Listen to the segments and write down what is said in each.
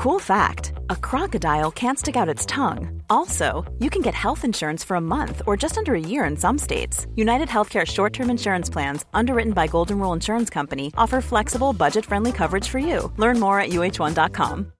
Cool fact a crocodile can't stick out its tongue. Also, you can get health insurance for a month or just under a year in some states. United Healthcare short term insurance plans, underwritten by Golden Rule Insurance Company, offer flexible, budget friendly coverage for you. Learn more at uhone.com.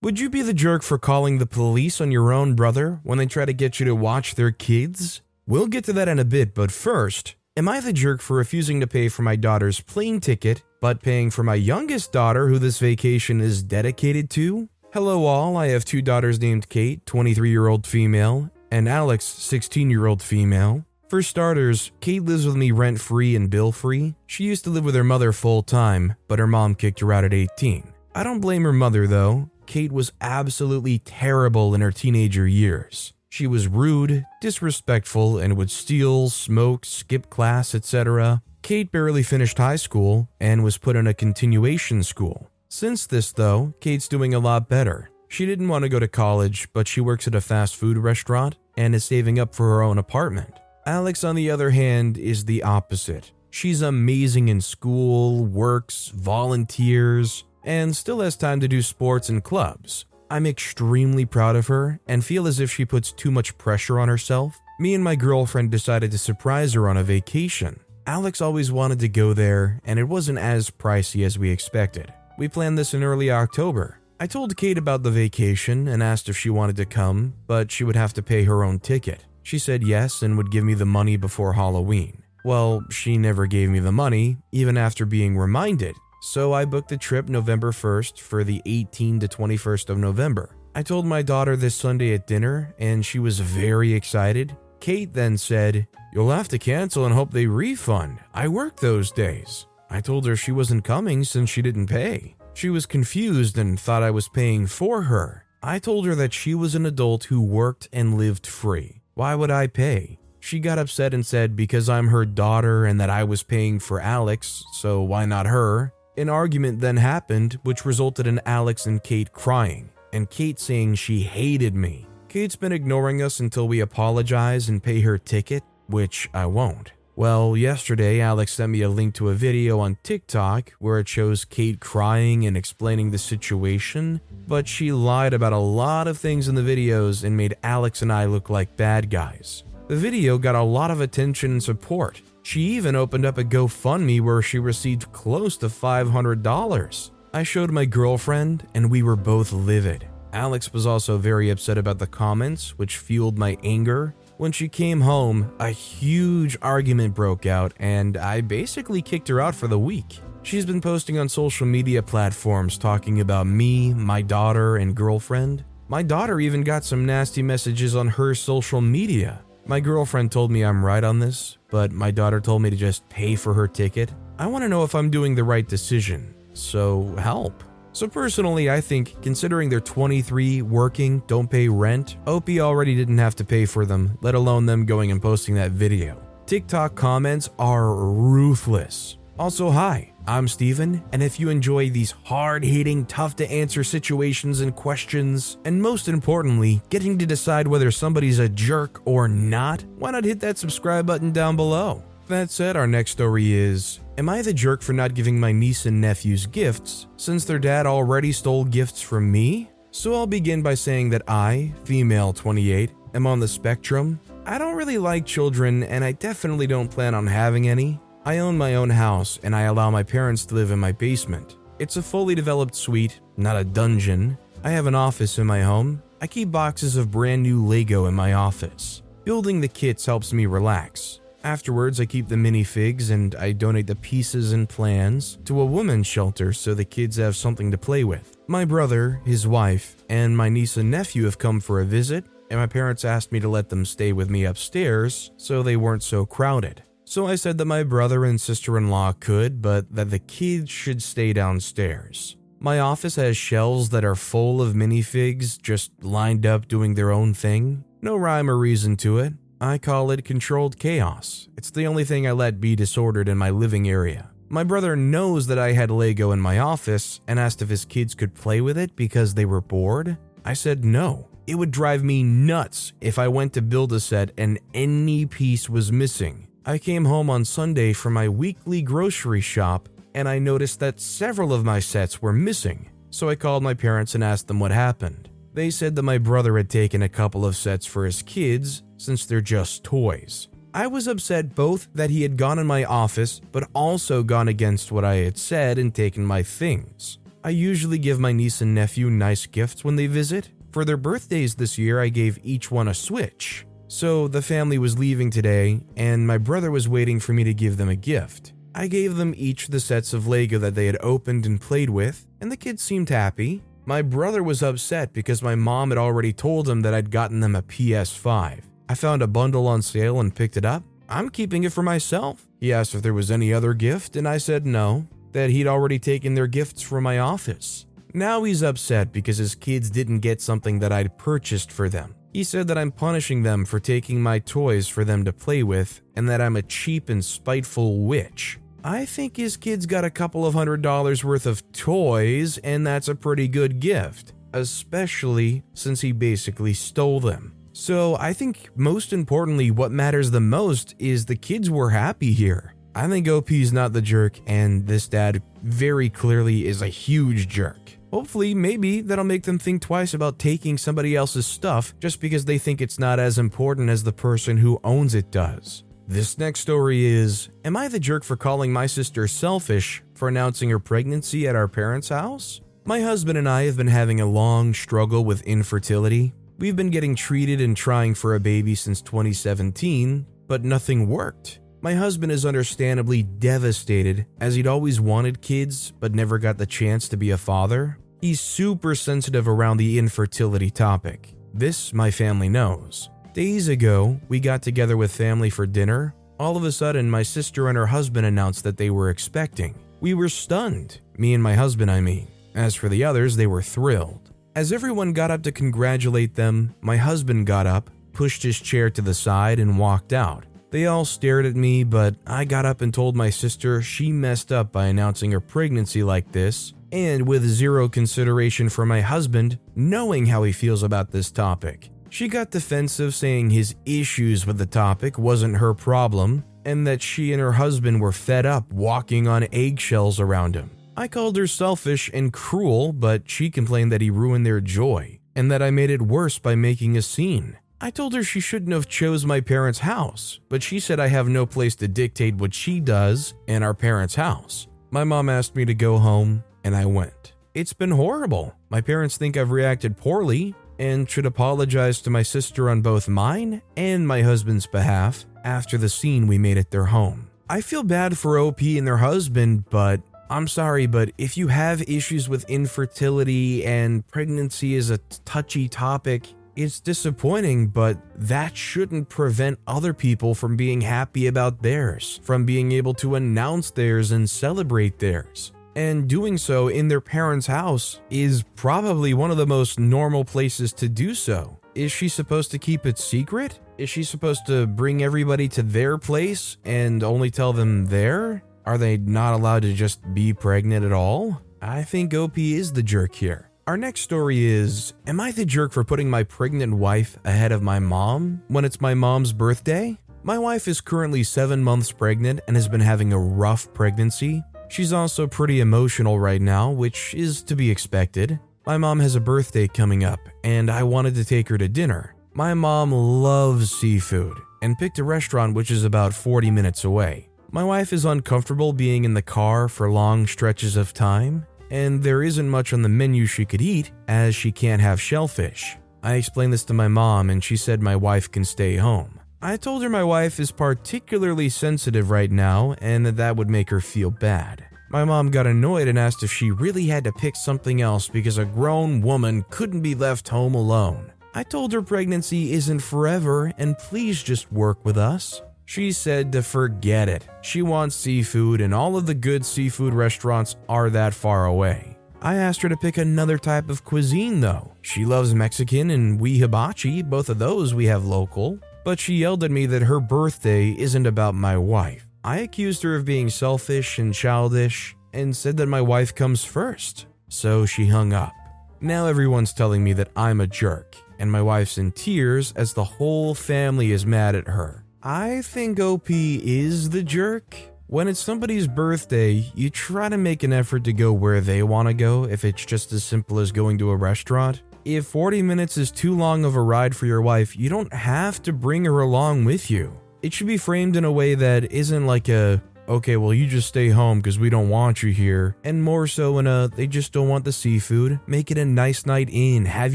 Would you be the jerk for calling the police on your own brother when they try to get you to watch their kids? We'll get to that in a bit, but first, am I the jerk for refusing to pay for my daughter's plane ticket, but paying for my youngest daughter who this vacation is dedicated to? Hello, all. I have two daughters named Kate, 23 year old female, and Alex, 16 year old female. For starters, Kate lives with me rent free and bill free. She used to live with her mother full time, but her mom kicked her out at 18. I don't blame her mother though. Kate was absolutely terrible in her teenager years. She was rude, disrespectful, and would steal, smoke, skip class, etc. Kate barely finished high school and was put in a continuation school. Since this, though, Kate's doing a lot better. She didn't want to go to college, but she works at a fast food restaurant and is saving up for her own apartment. Alex, on the other hand, is the opposite. She's amazing in school, works, volunteers, and still has time to do sports and clubs. I'm extremely proud of her and feel as if she puts too much pressure on herself. Me and my girlfriend decided to surprise her on a vacation. Alex always wanted to go there, and it wasn't as pricey as we expected. We planned this in early October. I told Kate about the vacation and asked if she wanted to come, but she would have to pay her own ticket. She said yes and would give me the money before Halloween. Well, she never gave me the money, even after being reminded, so I booked the trip November 1st for the 18 to 21st of November. I told my daughter this Sunday at dinner, and she was very excited. Kate then said, You'll have to cancel and hope they refund. I work those days. I told her she wasn't coming since she didn't pay. She was confused and thought I was paying for her. I told her that she was an adult who worked and lived free. Why would I pay? She got upset and said because I'm her daughter and that I was paying for Alex, so why not her? An argument then happened, which resulted in Alex and Kate crying, and Kate saying she hated me. Kate's been ignoring us until we apologize and pay her ticket, which I won't. Well, yesterday, Alex sent me a link to a video on TikTok where it shows Kate crying and explaining the situation, but she lied about a lot of things in the videos and made Alex and I look like bad guys. The video got a lot of attention and support, she even opened up a GoFundMe where she received close to $500. I showed my girlfriend, and we were both livid. Alex was also very upset about the comments, which fueled my anger. When she came home, a huge argument broke out, and I basically kicked her out for the week. She's been posting on social media platforms talking about me, my daughter, and girlfriend. My daughter even got some nasty messages on her social media. My girlfriend told me I'm right on this, but my daughter told me to just pay for her ticket. I want to know if I'm doing the right decision, so help. So, personally, I think considering they're 23, working, don't pay rent, OP already didn't have to pay for them, let alone them going and posting that video. TikTok comments are ruthless. Also, hi, I'm Steven, and if you enjoy these hard hitting, tough to answer situations and questions, and most importantly, getting to decide whether somebody's a jerk or not, why not hit that subscribe button down below? That said, our next story is Am I the jerk for not giving my niece and nephews gifts since their dad already stole gifts from me? So I'll begin by saying that I, female 28, am on the spectrum. I don't really like children, and I definitely don't plan on having any. I own my own house and I allow my parents to live in my basement. It's a fully developed suite, not a dungeon. I have an office in my home. I keep boxes of brand new Lego in my office. Building the kits helps me relax. Afterwards, I keep the minifigs and I donate the pieces and plans to a women's shelter so the kids have something to play with. My brother, his wife, and my niece and nephew have come for a visit, and my parents asked me to let them stay with me upstairs so they weren't so crowded. So I said that my brother and sister in law could, but that the kids should stay downstairs. My office has shelves that are full of minifigs just lined up doing their own thing. No rhyme or reason to it. I call it controlled chaos. It's the only thing I let be disordered in my living area. My brother knows that I had Lego in my office and asked if his kids could play with it because they were bored. I said no. It would drive me nuts if I went to build a set and any piece was missing. I came home on Sunday from my weekly grocery shop and I noticed that several of my sets were missing. So I called my parents and asked them what happened. They said that my brother had taken a couple of sets for his kids since they're just toys. I was upset both that he had gone in my office, but also gone against what I had said and taken my things. I usually give my niece and nephew nice gifts when they visit. For their birthdays this year, I gave each one a Switch. So the family was leaving today, and my brother was waiting for me to give them a gift. I gave them each the sets of Lego that they had opened and played with, and the kids seemed happy. My brother was upset because my mom had already told him that I'd gotten them a PS5. I found a bundle on sale and picked it up. I'm keeping it for myself. He asked if there was any other gift, and I said no, that he'd already taken their gifts from my office. Now he's upset because his kids didn't get something that I'd purchased for them. He said that I'm punishing them for taking my toys for them to play with and that I'm a cheap and spiteful witch. I think his kids got a couple of hundred dollars worth of toys, and that's a pretty good gift, especially since he basically stole them. So I think most importantly, what matters the most is the kids were happy here. I think OP's not the jerk, and this dad very clearly is a huge jerk. Hopefully, maybe that'll make them think twice about taking somebody else's stuff just because they think it's not as important as the person who owns it does. This next story is Am I the jerk for calling my sister selfish for announcing her pregnancy at our parents' house? My husband and I have been having a long struggle with infertility. We've been getting treated and trying for a baby since 2017, but nothing worked. My husband is understandably devastated as he'd always wanted kids but never got the chance to be a father. He's super sensitive around the infertility topic. This my family knows. Days ago, we got together with family for dinner. All of a sudden, my sister and her husband announced that they were expecting. We were stunned. Me and my husband, I mean. As for the others, they were thrilled. As everyone got up to congratulate them, my husband got up, pushed his chair to the side, and walked out. They all stared at me, but I got up and told my sister she messed up by announcing her pregnancy like this, and with zero consideration for my husband, knowing how he feels about this topic. She got defensive, saying his issues with the topic wasn't her problem, and that she and her husband were fed up walking on eggshells around him. I called her selfish and cruel, but she complained that he ruined their joy and that I made it worse by making a scene. I told her she shouldn't have chose my parents' house, but she said I have no place to dictate what she does in our parents' house. My mom asked me to go home, and I went. It's been horrible. My parents think I've reacted poorly and should apologize to my sister on both mine and my husband's behalf after the scene we made at their home. I feel bad for OP and their husband, but I'm sorry, but if you have issues with infertility and pregnancy is a touchy topic, it's disappointing, but that shouldn't prevent other people from being happy about theirs, from being able to announce theirs and celebrate theirs. And doing so in their parents' house is probably one of the most normal places to do so. Is she supposed to keep it secret? Is she supposed to bring everybody to their place and only tell them there? Are they not allowed to just be pregnant at all? I think OP is the jerk here. Our next story is Am I the jerk for putting my pregnant wife ahead of my mom when it's my mom's birthday? My wife is currently seven months pregnant and has been having a rough pregnancy. She's also pretty emotional right now, which is to be expected. My mom has a birthday coming up, and I wanted to take her to dinner. My mom loves seafood and picked a restaurant which is about 40 minutes away. My wife is uncomfortable being in the car for long stretches of time, and there isn't much on the menu she could eat as she can't have shellfish. I explained this to my mom, and she said my wife can stay home. I told her my wife is particularly sensitive right now and that that would make her feel bad. My mom got annoyed and asked if she really had to pick something else because a grown woman couldn't be left home alone. I told her pregnancy isn't forever and please just work with us. She said to forget it. She wants seafood, and all of the good seafood restaurants are that far away. I asked her to pick another type of cuisine though. She loves Mexican and we hibachi, both of those we have local. But she yelled at me that her birthday isn't about my wife. I accused her of being selfish and childish and said that my wife comes first. So she hung up. Now everyone's telling me that I'm a jerk, and my wife's in tears as the whole family is mad at her. I think OP is the jerk. When it's somebody's birthday, you try to make an effort to go where they want to go if it's just as simple as going to a restaurant. If 40 minutes is too long of a ride for your wife, you don't have to bring her along with you. It should be framed in a way that isn't like a, okay, well, you just stay home because we don't want you here, and more so in a, uh, they just don't want the seafood. Make it a nice night in, have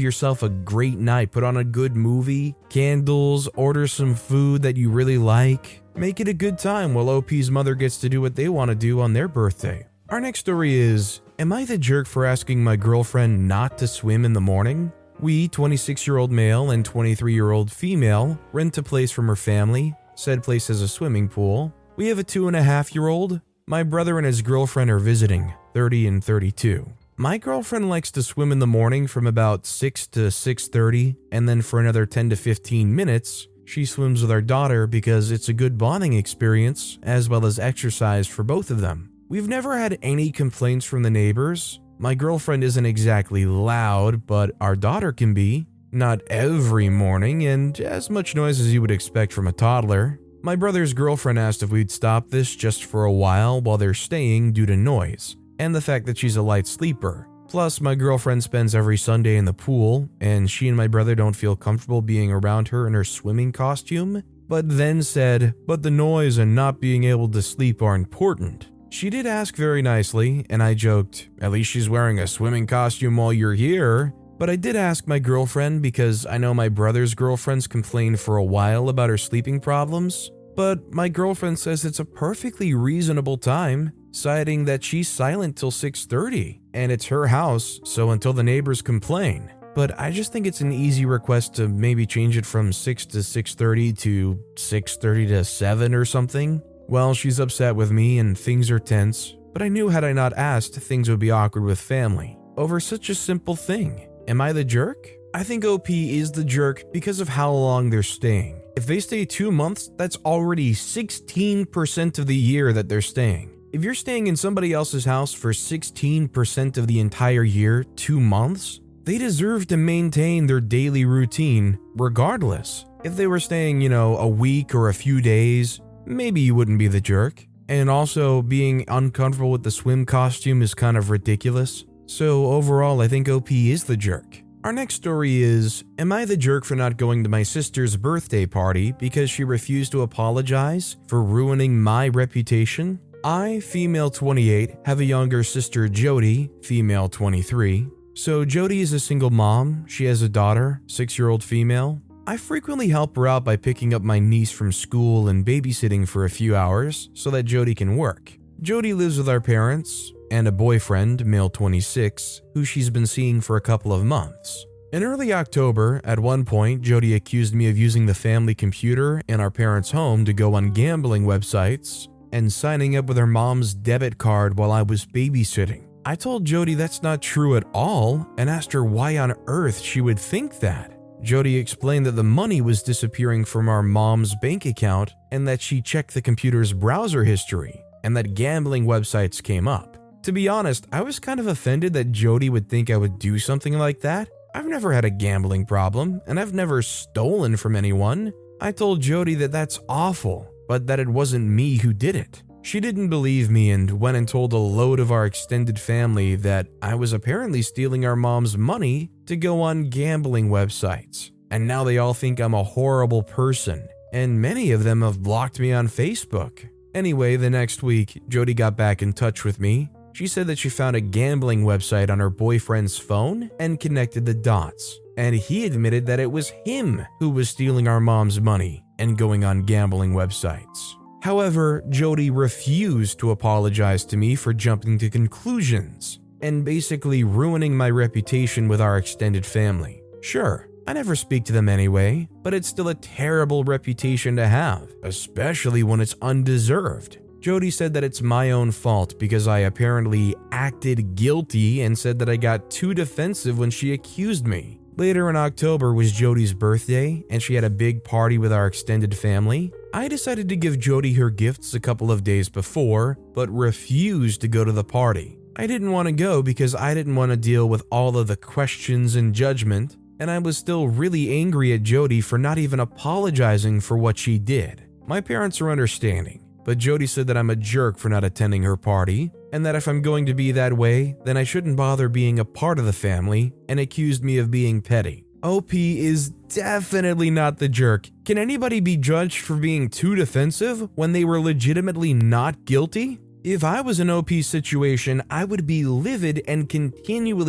yourself a great night, put on a good movie, candles, order some food that you really like. Make it a good time while OP's mother gets to do what they want to do on their birthday. Our next story is Am I the jerk for asking my girlfriend not to swim in the morning? We, 26 year old male and 23 year old female, rent a place from her family. Said place has a swimming pool. We have a two and a half year old. My brother and his girlfriend are visiting, 30 and 32. My girlfriend likes to swim in the morning from about 6 to 6:30 and then for another 10 to 15 minutes she swims with our daughter because it's a good bonding experience as well as exercise for both of them. We've never had any complaints from the neighbors. My girlfriend isn't exactly loud, but our daughter can be. Not every morning, and as much noise as you would expect from a toddler. My brother's girlfriend asked if we'd stop this just for a while while they're staying due to noise, and the fact that she's a light sleeper. Plus, my girlfriend spends every Sunday in the pool, and she and my brother don't feel comfortable being around her in her swimming costume, but then said, But the noise and not being able to sleep are important. She did ask very nicely, and I joked, At least she's wearing a swimming costume while you're here. But I did ask my girlfriend because I know my brother's girlfriends complained for a while about her sleeping problems. But my girlfriend says it's a perfectly reasonable time, citing that she's silent till 6:30 and it's her house, so until the neighbors complain. But I just think it's an easy request to maybe change it from 6 to 6:30 to 6:30 to 7 or something. Well, she's upset with me and things are tense, but I knew had I not asked, things would be awkward with family. Over such a simple thing. Am I the jerk? I think OP is the jerk because of how long they're staying. If they stay two months, that's already 16% of the year that they're staying. If you're staying in somebody else's house for 16% of the entire year, two months, they deserve to maintain their daily routine regardless. If they were staying, you know, a week or a few days, maybe you wouldn't be the jerk. And also, being uncomfortable with the swim costume is kind of ridiculous. So, overall, I think OP is the jerk. Our next story is Am I the jerk for not going to my sister's birthday party because she refused to apologize for ruining my reputation? I, female 28, have a younger sister, Jody, female 23. So, Jody is a single mom. She has a daughter, six year old female, I frequently help her out by picking up my niece from school and babysitting for a few hours so that Jody can work. Jody lives with our parents and a boyfriend, male 26, who she's been seeing for a couple of months. In early October, at one point, Jody accused me of using the family computer in our parents' home to go on gambling websites and signing up with her mom's debit card while I was babysitting. I told Jody that's not true at all and asked her why on earth she would think that. Jody explained that the money was disappearing from our mom's bank account and that she checked the computer's browser history and that gambling websites came up. To be honest, I was kind of offended that Jody would think I would do something like that. I've never had a gambling problem and I've never stolen from anyone. I told Jody that that's awful, but that it wasn't me who did it. She didn't believe me and went and told a load of our extended family that I was apparently stealing our mom's money to go on gambling websites. And now they all think I'm a horrible person, and many of them have blocked me on Facebook. Anyway, the next week, Jody got back in touch with me. She said that she found a gambling website on her boyfriend's phone and connected the dots. And he admitted that it was him who was stealing our mom's money and going on gambling websites. However, Jody refused to apologize to me for jumping to conclusions and basically ruining my reputation with our extended family. Sure, I never speak to them anyway, but it's still a terrible reputation to have, especially when it's undeserved. Jody said that it's my own fault because I apparently acted guilty and said that I got too defensive when she accused me. Later in October was Jody's birthday, and she had a big party with our extended family. I decided to give Jody her gifts a couple of days before, but refused to go to the party. I didn't want to go because I didn't want to deal with all of the questions and judgment, and I was still really angry at Jody for not even apologizing for what she did. My parents are understanding. But Jody said that I'm a jerk for not attending her party, and that if I'm going to be that way, then I shouldn't bother being a part of the family, and accused me of being petty. OP is definitely not the jerk. Can anybody be judged for being too defensive when they were legitimately not guilty? If I was in OP situation, I would be livid and continually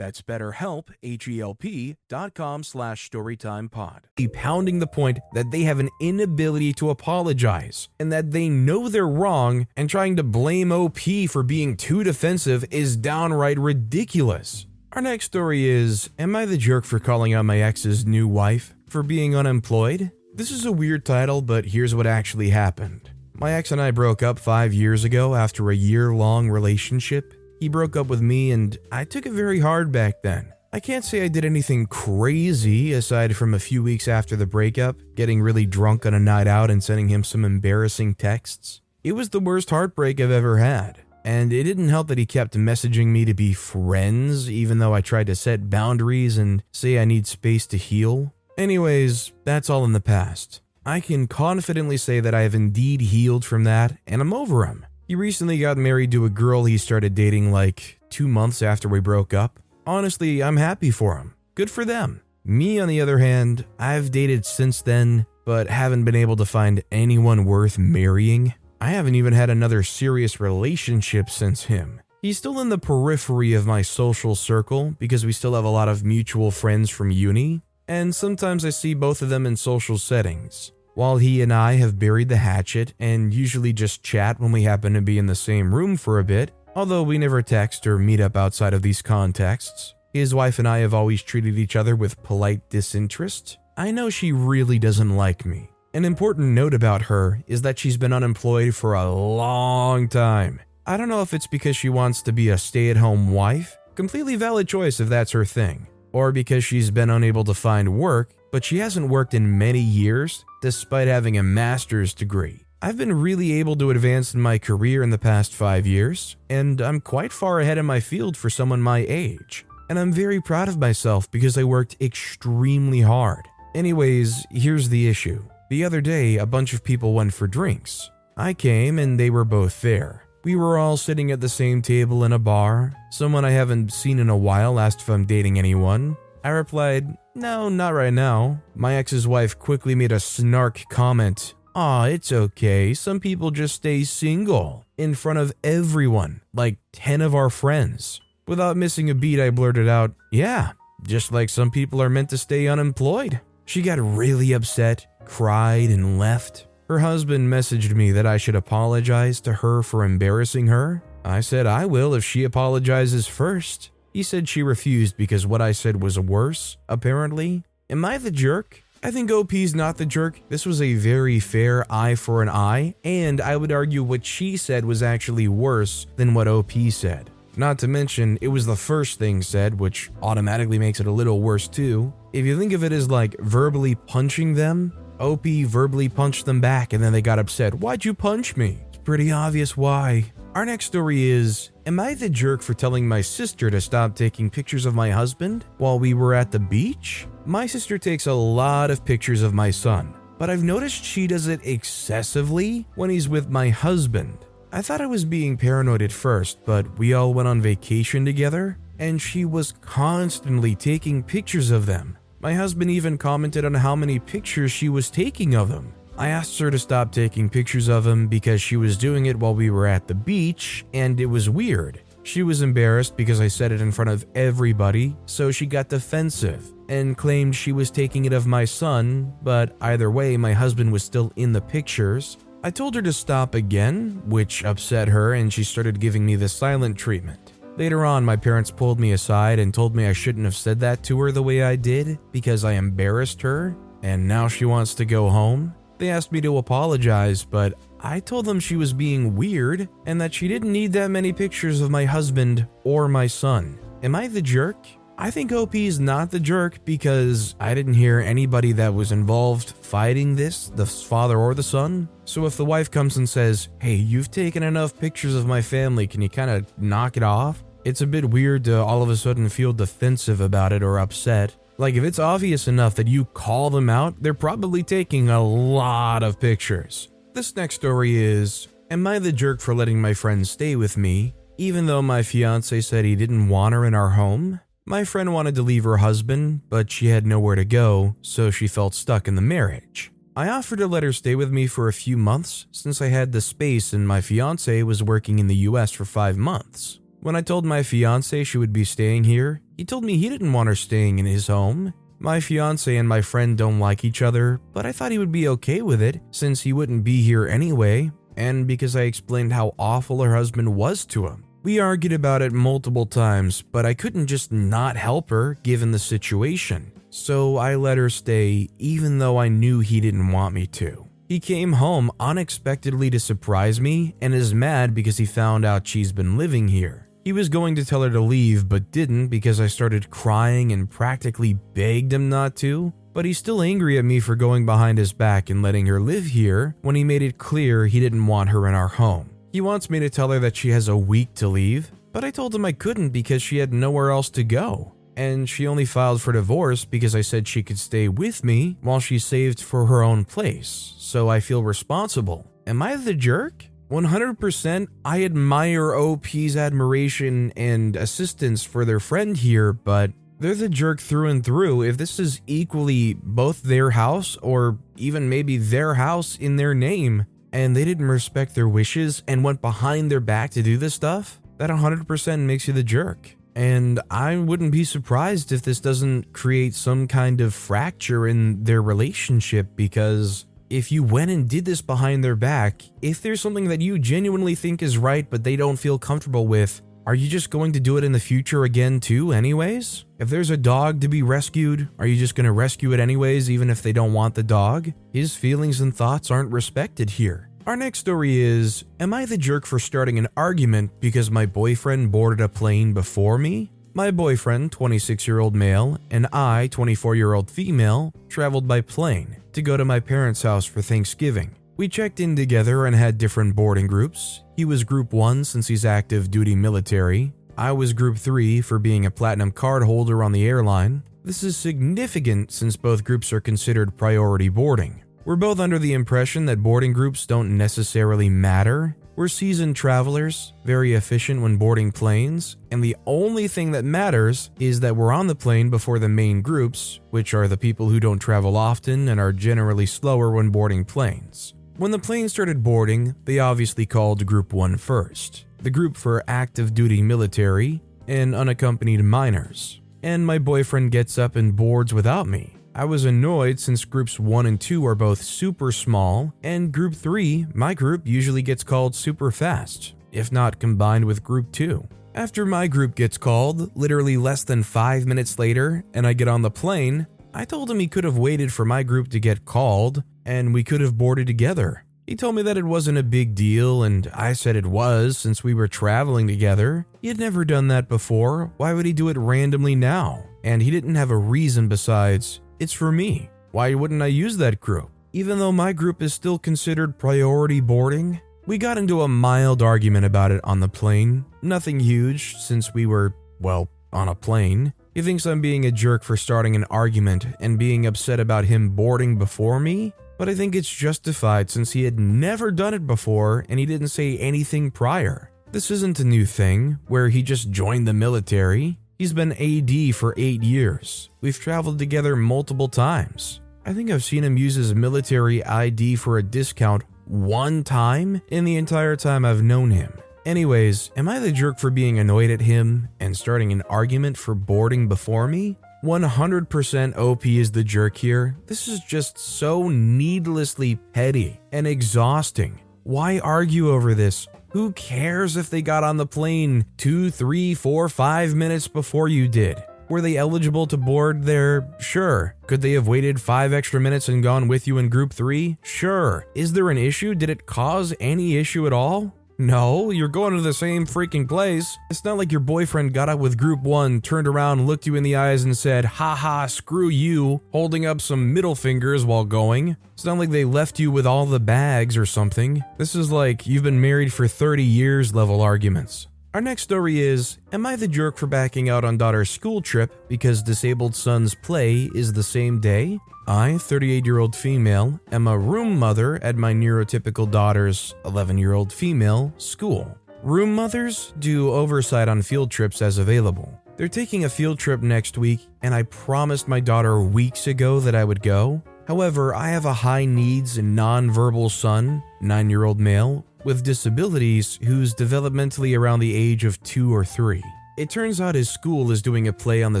That's betterhelp, H-E-L-P dot com slash storytimepod. Pounding the point that they have an inability to apologize and that they know they're wrong and trying to blame OP for being too defensive is downright ridiculous. Our next story is Am I the jerk for calling out my ex's new wife for being unemployed? This is a weird title, but here's what actually happened. My ex and I broke up five years ago after a year long relationship. He broke up with me, and I took it very hard back then. I can't say I did anything crazy aside from a few weeks after the breakup, getting really drunk on a night out and sending him some embarrassing texts. It was the worst heartbreak I've ever had. And it didn't help that he kept messaging me to be friends, even though I tried to set boundaries and say I need space to heal. Anyways, that's all in the past. I can confidently say that I have indeed healed from that, and I'm over him. He recently got married to a girl he started dating like two months after we broke up. Honestly, I'm happy for him. Good for them. Me, on the other hand, I've dated since then, but haven't been able to find anyone worth marrying. I haven't even had another serious relationship since him. He's still in the periphery of my social circle because we still have a lot of mutual friends from uni, and sometimes I see both of them in social settings. While he and I have buried the hatchet and usually just chat when we happen to be in the same room for a bit, although we never text or meet up outside of these contexts, his wife and I have always treated each other with polite disinterest. I know she really doesn't like me. An important note about her is that she's been unemployed for a long time. I don't know if it's because she wants to be a stay at home wife, completely valid choice if that's her thing, or because she's been unable to find work but she hasn't worked in many years despite having a master's degree. I've been really able to advance in my career in the past five years, and I'm quite far ahead in my field for someone my age. And I'm very proud of myself because I worked extremely hard. Anyways, here's the issue. The other day, a bunch of people went for drinks. I came and they were both there. We were all sitting at the same table in a bar. Someone I haven't seen in a while asked if I'm dating anyone. I replied, No, not right now. My ex's wife quickly made a snark comment. Aw, it's okay. Some people just stay single. In front of everyone, like 10 of our friends. Without missing a beat, I blurted out, Yeah, just like some people are meant to stay unemployed. She got really upset, cried, and left. Her husband messaged me that I should apologize to her for embarrassing her. I said I will if she apologizes first. He said she refused because what I said was worse, apparently. Am I the jerk? I think OP's not the jerk. This was a very fair eye for an eye, and I would argue what she said was actually worse than what OP said. Not to mention, it was the first thing said, which automatically makes it a little worse too. If you think of it as like verbally punching them, OP verbally punched them back and then they got upset. Why'd you punch me? It's pretty obvious why. Our next story is Am I the jerk for telling my sister to stop taking pictures of my husband while we were at the beach? My sister takes a lot of pictures of my son, but I've noticed she does it excessively when he's with my husband. I thought I was being paranoid at first, but we all went on vacation together, and she was constantly taking pictures of them. My husband even commented on how many pictures she was taking of them. I asked her to stop taking pictures of him because she was doing it while we were at the beach, and it was weird. She was embarrassed because I said it in front of everybody, so she got defensive and claimed she was taking it of my son, but either way, my husband was still in the pictures, I told her to stop again, which upset her, and she started giving me the silent treatment. Later on, my parents pulled me aside and told me I shouldn't have said that to her the way I did because I embarrassed her, and now she wants to go home. They asked me to apologize, but I told them she was being weird and that she didn't need that many pictures of my husband or my son. Am I the jerk? I think OP is not the jerk because I didn't hear anybody that was involved fighting this, the father or the son. So if the wife comes and says, Hey, you've taken enough pictures of my family, can you kind of knock it off? It's a bit weird to all of a sudden feel defensive about it or upset. Like, if it's obvious enough that you call them out, they're probably taking a lot of pictures. This next story is Am I the jerk for letting my friend stay with me, even though my fiance said he didn't want her in our home? My friend wanted to leave her husband, but she had nowhere to go, so she felt stuck in the marriage. I offered to let her stay with me for a few months since I had the space and my fiance was working in the US for five months. When I told my fiance she would be staying here, he told me he didn't want her staying in his home. My fiance and my friend don't like each other, but I thought he would be okay with it since he wouldn't be here anyway, and because I explained how awful her husband was to him. We argued about it multiple times, but I couldn't just not help her given the situation. So I let her stay even though I knew he didn't want me to. He came home unexpectedly to surprise me and is mad because he found out she's been living here. He was going to tell her to leave but didn't because I started crying and practically begged him not to. But he's still angry at me for going behind his back and letting her live here when he made it clear he didn't want her in our home. He wants me to tell her that she has a week to leave, but I told him I couldn't because she had nowhere else to go. And she only filed for divorce because I said she could stay with me while she saved for her own place, so I feel responsible. Am I the jerk? 100% I admire OP's admiration and assistance for their friend here, but they're the jerk through and through. If this is equally both their house or even maybe their house in their name, and they didn't respect their wishes and went behind their back to do this stuff, that 100% makes you the jerk. And I wouldn't be surprised if this doesn't create some kind of fracture in their relationship because if you went and did this behind their back, if there's something that you genuinely think is right but they don't feel comfortable with, are you just going to do it in the future again too, anyways? If there's a dog to be rescued, are you just going to rescue it anyways, even if they don't want the dog? His feelings and thoughts aren't respected here. Our next story is Am I the jerk for starting an argument because my boyfriend boarded a plane before me? My boyfriend, 26 year old male, and I, 24 year old female, traveled by plane to go to my parents' house for Thanksgiving. We checked in together and had different boarding groups. He was Group 1 since he's active duty military. I was Group 3 for being a platinum card holder on the airline. This is significant since both groups are considered priority boarding. We're both under the impression that boarding groups don't necessarily matter. We're seasoned travelers, very efficient when boarding planes, and the only thing that matters is that we're on the plane before the main groups, which are the people who don't travel often and are generally slower when boarding planes. When the plane started boarding, they obviously called Group 1 first, the group for active duty military and unaccompanied minors. And my boyfriend gets up and boards without me. I was annoyed since groups 1 and 2 are both super small, and group 3, my group, usually gets called super fast, if not combined with group 2. After my group gets called, literally less than five minutes later, and I get on the plane, I told him he could have waited for my group to get called and we could have boarded together. He told me that it wasn't a big deal, and I said it was since we were traveling together. He had never done that before. Why would he do it randomly now? And he didn't have a reason besides, it's for me. Why wouldn't I use that group? Even though my group is still considered priority boarding, we got into a mild argument about it on the plane. Nothing huge, since we were, well, on a plane. He thinks I'm being a jerk for starting an argument and being upset about him boarding before me, but I think it's justified since he had never done it before and he didn't say anything prior. This isn't a new thing where he just joined the military. He's been AD for eight years. We've traveled together multiple times. I think I've seen him use his military ID for a discount one time in the entire time I've known him. Anyways, am I the jerk for being annoyed at him and starting an argument for boarding before me? 100% OP is the jerk here. This is just so needlessly petty and exhausting. Why argue over this? Who cares if they got on the plane two, three, four, five minutes before you did? Were they eligible to board there? Sure. Could they have waited five extra minutes and gone with you in group three? Sure. Is there an issue? Did it cause any issue at all? No, you're going to the same freaking place. It's not like your boyfriend got up with group one, turned around, looked you in the eyes, and said, haha, screw you, holding up some middle fingers while going. It's not like they left you with all the bags or something. This is like you've been married for 30 years level arguments. Our next story is Am I the jerk for backing out on daughter's school trip because disabled son's play is the same day? I, 38 year old female, am a room mother at my neurotypical daughter's 11 year old female school. Room mothers do oversight on field trips as available. They're taking a field trip next week, and I promised my daughter weeks ago that I would go. However, I have a high needs and nonverbal son, 9 year old male, with disabilities who's developmentally around the age of 2 or 3. It turns out his school is doing a play on the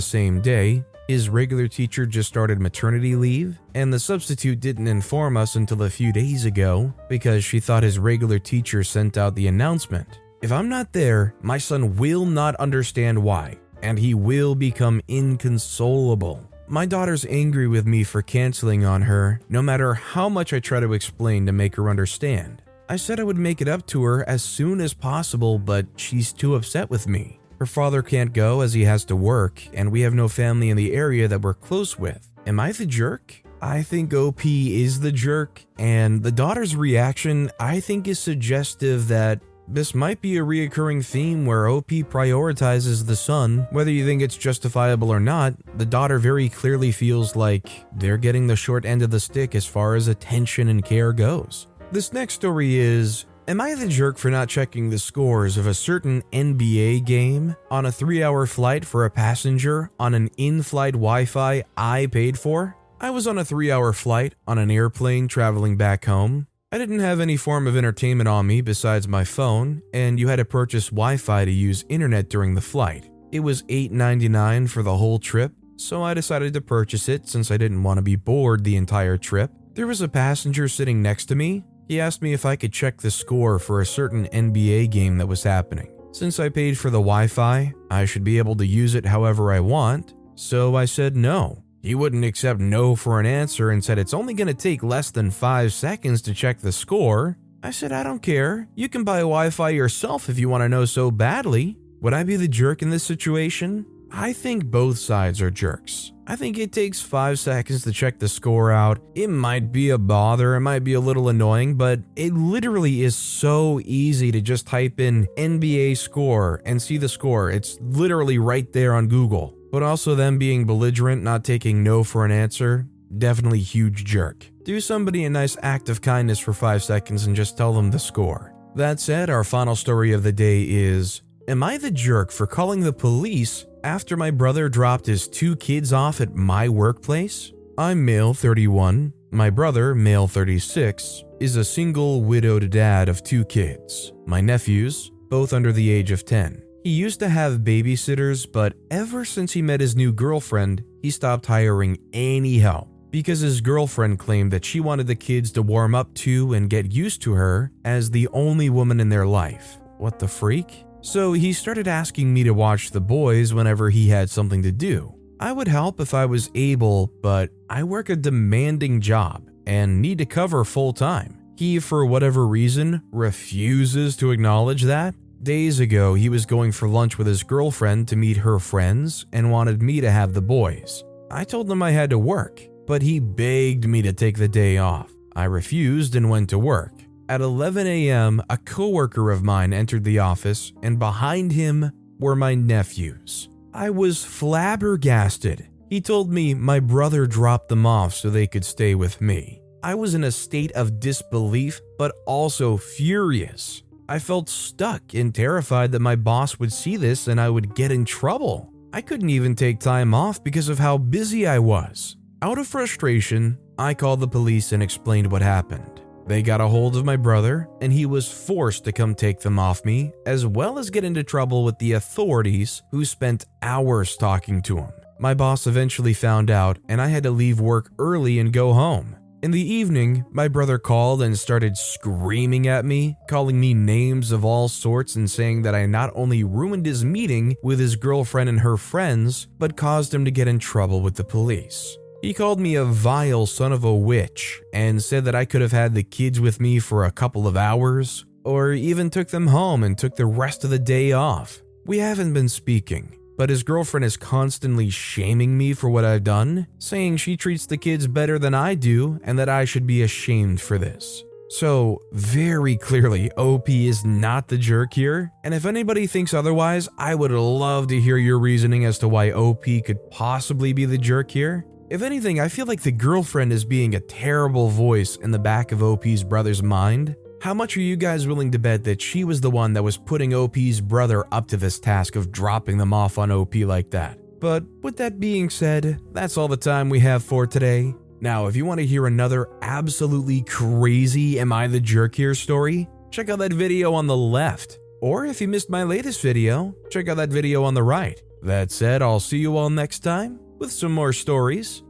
same day, his regular teacher just started maternity leave, and the substitute didn't inform us until a few days ago because she thought his regular teacher sent out the announcement. If I'm not there, my son will not understand why, and he will become inconsolable. My daughter's angry with me for canceling on her, no matter how much I try to explain to make her understand. I said I would make it up to her as soon as possible, but she's too upset with me. Her father can't go as he has to work, and we have no family in the area that we're close with. Am I the jerk? I think OP is the jerk, and the daughter's reaction I think is suggestive that this might be a reoccurring theme where OP prioritizes the son. Whether you think it's justifiable or not, the daughter very clearly feels like they're getting the short end of the stick as far as attention and care goes. This next story is Am I the jerk for not checking the scores of a certain NBA game on a three hour flight for a passenger on an in flight Wi Fi I paid for? I was on a three hour flight on an airplane traveling back home. I didn't have any form of entertainment on me besides my phone, and you had to purchase Wi Fi to use internet during the flight. It was $8.99 for the whole trip, so I decided to purchase it since I didn't want to be bored the entire trip. There was a passenger sitting next to me he asked me if I could check the score for a certain NBA game that was happening. Since I paid for the Wi Fi, I should be able to use it however I want, so I said no. He wouldn't accept no for an answer and said it's only going to take less than 5 seconds to check the score. I said, I don't care. You can buy Wi Fi yourself if you want to know so badly. Would I be the jerk in this situation? I think both sides are jerks. I think it takes five seconds to check the score out. It might be a bother, it might be a little annoying, but it literally is so easy to just type in NBA score and see the score. It's literally right there on Google. But also, them being belligerent, not taking no for an answer, definitely huge jerk. Do somebody a nice act of kindness for five seconds and just tell them the score. That said, our final story of the day is Am I the jerk for calling the police after my brother dropped his two kids off at my workplace? I'm male 31. My brother, male 36, is a single widowed dad of two kids, my nephews, both under the age of 10. He used to have babysitters, but ever since he met his new girlfriend, he stopped hiring any help because his girlfriend claimed that she wanted the kids to warm up to and get used to her as the only woman in their life. What the freak? So he started asking me to watch the boys whenever he had something to do. I would help if I was able, but I work a demanding job and need to cover full time. He, for whatever reason, refuses to acknowledge that. Days ago, he was going for lunch with his girlfriend to meet her friends and wanted me to have the boys. I told him I had to work, but he begged me to take the day off. I refused and went to work. At 11 a.m., a coworker of mine entered the office, and behind him were my nephews. I was flabbergasted. He told me my brother dropped them off so they could stay with me. I was in a state of disbelief, but also furious. I felt stuck and terrified that my boss would see this and I would get in trouble. I couldn't even take time off because of how busy I was. Out of frustration, I called the police and explained what happened. They got a hold of my brother, and he was forced to come take them off me, as well as get into trouble with the authorities who spent hours talking to him. My boss eventually found out, and I had to leave work early and go home. In the evening, my brother called and started screaming at me, calling me names of all sorts and saying that I not only ruined his meeting with his girlfriend and her friends, but caused him to get in trouble with the police. He called me a vile son of a witch and said that I could have had the kids with me for a couple of hours, or even took them home and took the rest of the day off. We haven't been speaking, but his girlfriend is constantly shaming me for what I've done, saying she treats the kids better than I do and that I should be ashamed for this. So, very clearly, OP is not the jerk here, and if anybody thinks otherwise, I would love to hear your reasoning as to why OP could possibly be the jerk here. If anything, I feel like the girlfriend is being a terrible voice in the back of OP's brother's mind. How much are you guys willing to bet that she was the one that was putting OP's brother up to this task of dropping them off on OP like that? But with that being said, that's all the time we have for today. Now, if you want to hear another absolutely crazy Am I the Jerk Here story, check out that video on the left. Or if you missed my latest video, check out that video on the right. That said, I'll see you all next time with some more stories.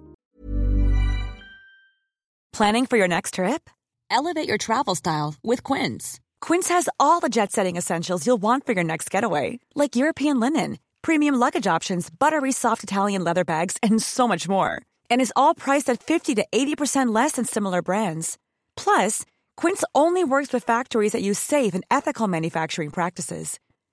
Planning for your next trip? Elevate your travel style with Quince. Quince has all the jet setting essentials you'll want for your next getaway, like European linen, premium luggage options, buttery soft Italian leather bags, and so much more. And is all priced at 50 to 80% less than similar brands. Plus, Quince only works with factories that use safe and ethical manufacturing practices.